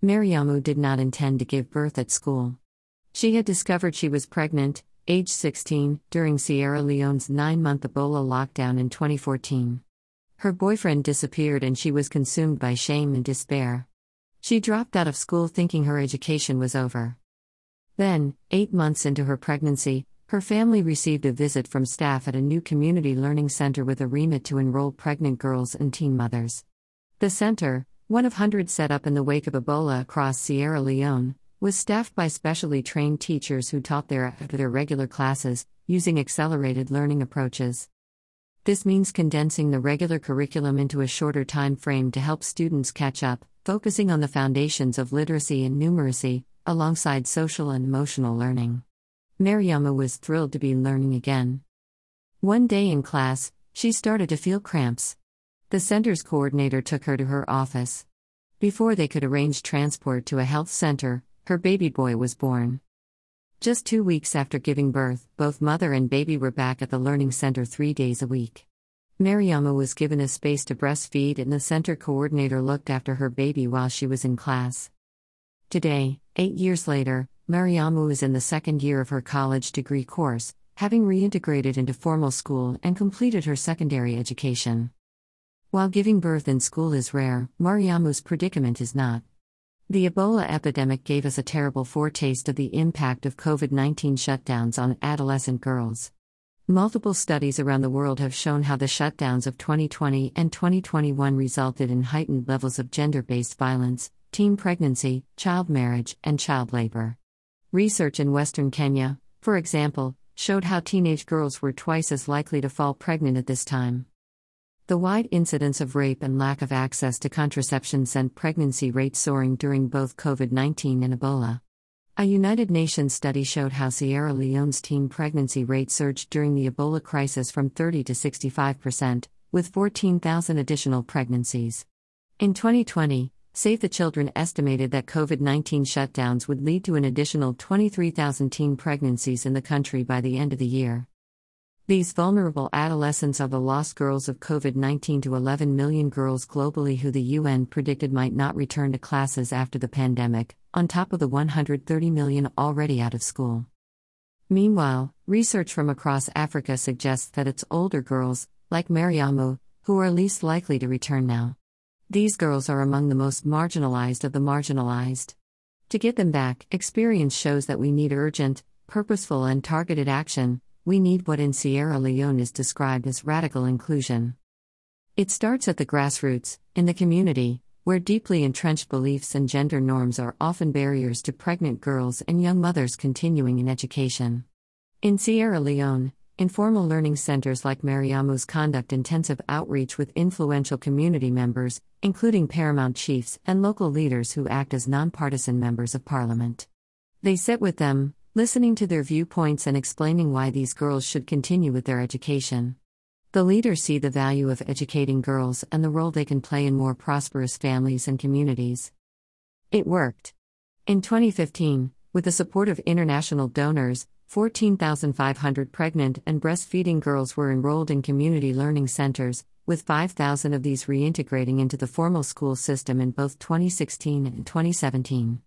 Mariamu did not intend to give birth at school. She had discovered she was pregnant, age 16, during Sierra Leone's nine month Ebola lockdown in 2014. Her boyfriend disappeared and she was consumed by shame and despair. She dropped out of school thinking her education was over. Then, eight months into her pregnancy, her family received a visit from staff at a new community learning center with a remit to enroll pregnant girls and teen mothers. The center, one of hundreds set up in the wake of Ebola across Sierra Leone, was staffed by specially trained teachers who taught there after their regular classes, using accelerated learning approaches. This means condensing the regular curriculum into a shorter time frame to help students catch up, focusing on the foundations of literacy and numeracy, alongside social and emotional learning. Mariama was thrilled to be learning again. One day in class, she started to feel cramps. The center's coordinator took her to her office. Before they could arrange transport to a health center, her baby boy was born. Just two weeks after giving birth, both mother and baby were back at the learning center three days a week. Mariama was given a space to breastfeed, and the center coordinator looked after her baby while she was in class. Today, eight years later, Mariamu is in the second year of her college degree course, having reintegrated into formal school and completed her secondary education. While giving birth in school is rare, Mariamu's predicament is not. The Ebola epidemic gave us a terrible foretaste of the impact of COVID 19 shutdowns on adolescent girls. Multiple studies around the world have shown how the shutdowns of 2020 and 2021 resulted in heightened levels of gender based violence, teen pregnancy, child marriage, and child labor. Research in Western Kenya, for example, showed how teenage girls were twice as likely to fall pregnant at this time. The wide incidence of rape and lack of access to contraception sent pregnancy rates soaring during both COVID 19 and Ebola. A United Nations study showed how Sierra Leone's teen pregnancy rate surged during the Ebola crisis from 30 to 65 percent, with 14,000 additional pregnancies. In 2020, Save the Children estimated that COVID 19 shutdowns would lead to an additional 23,000 teen pregnancies in the country by the end of the year. These vulnerable adolescents are the lost girls of COVID 19 to 11 million girls globally who the UN predicted might not return to classes after the pandemic, on top of the 130 million already out of school. Meanwhile, research from across Africa suggests that it's older girls, like Mariamu, who are least likely to return now. These girls are among the most marginalized of the marginalized. To get them back, experience shows that we need urgent, purposeful, and targeted action we need what in Sierra Leone is described as radical inclusion. It starts at the grassroots, in the community, where deeply entrenched beliefs and gender norms are often barriers to pregnant girls and young mothers continuing in education. In Sierra Leone, informal learning centers like Mariamu's conduct intensive outreach with influential community members, including paramount chiefs and local leaders who act as nonpartisan members of parliament. They sit with them, listening to their viewpoints and explaining why these girls should continue with their education. The leaders see the value of educating girls and the role they can play in more prosperous families and communities. It worked. In 2015, with the support of international donors, 14,500 pregnant and breastfeeding girls were enrolled in community learning centers, with 5,000 of these reintegrating into the formal school system in both 2016 and 2017.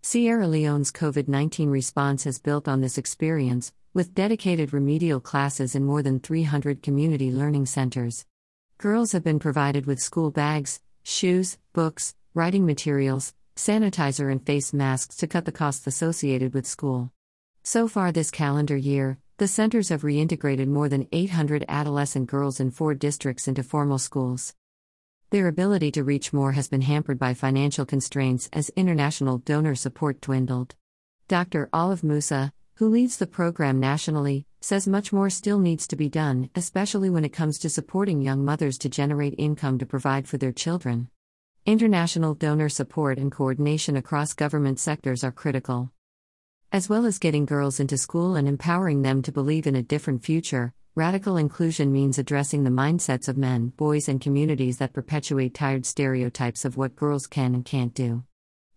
Sierra Leone's COVID 19 response has built on this experience, with dedicated remedial classes in more than 300 community learning centers. Girls have been provided with school bags, shoes, books, writing materials, sanitizer, and face masks to cut the costs associated with school. So far this calendar year, the centers have reintegrated more than 800 adolescent girls in four districts into formal schools. Their ability to reach more has been hampered by financial constraints as international donor support dwindled. Dr. Olive Musa, who leads the program nationally, says much more still needs to be done, especially when it comes to supporting young mothers to generate income to provide for their children. International donor support and coordination across government sectors are critical. As well as getting girls into school and empowering them to believe in a different future, Radical inclusion means addressing the mindsets of men, boys, and communities that perpetuate tired stereotypes of what girls can and can't do.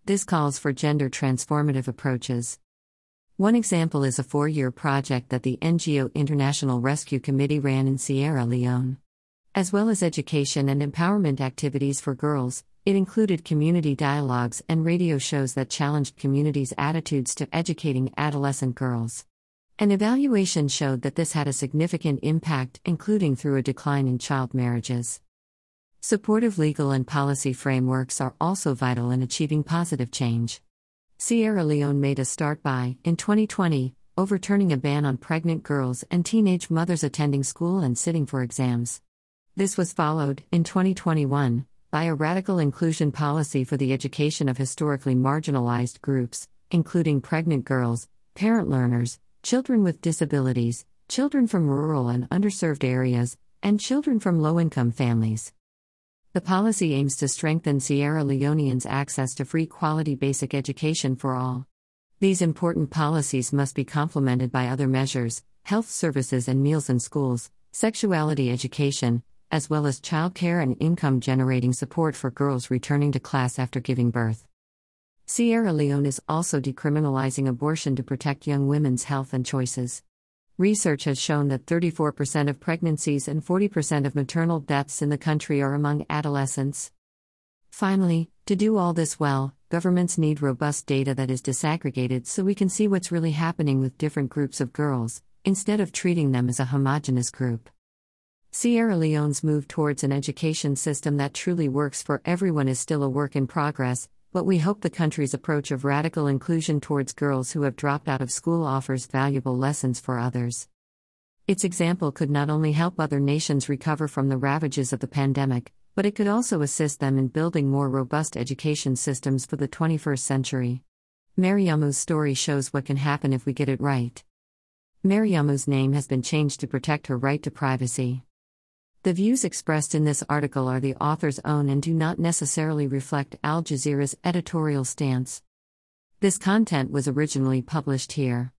This calls for gender transformative approaches. One example is a four year project that the NGO International Rescue Committee ran in Sierra Leone. As well as education and empowerment activities for girls, It included community dialogues and radio shows that challenged communities' attitudes to educating adolescent girls. An evaluation showed that this had a significant impact, including through a decline in child marriages. Supportive legal and policy frameworks are also vital in achieving positive change. Sierra Leone made a start by, in 2020, overturning a ban on pregnant girls and teenage mothers attending school and sitting for exams. This was followed, in 2021, by a radical inclusion policy for the education of historically marginalized groups, including pregnant girls, parent learners, children with disabilities, children from rural and underserved areas, and children from low income families. The policy aims to strengthen Sierra Leoneans' access to free quality basic education for all. These important policies must be complemented by other measures health services and meals in schools, sexuality education, as well as childcare and income generating support for girls returning to class after giving birth. Sierra Leone is also decriminalizing abortion to protect young women's health and choices. Research has shown that 34% of pregnancies and 40% of maternal deaths in the country are among adolescents. Finally, to do all this well, governments need robust data that is disaggregated so we can see what's really happening with different groups of girls, instead of treating them as a homogenous group. Sierra Leone's move towards an education system that truly works for everyone is still a work in progress, but we hope the country's approach of radical inclusion towards girls who have dropped out of school offers valuable lessons for others. Its example could not only help other nations recover from the ravages of the pandemic, but it could also assist them in building more robust education systems for the 21st century. Mariamu's story shows what can happen if we get it right. Mariamu's name has been changed to protect her right to privacy. The views expressed in this article are the author's own and do not necessarily reflect Al Jazeera's editorial stance. This content was originally published here.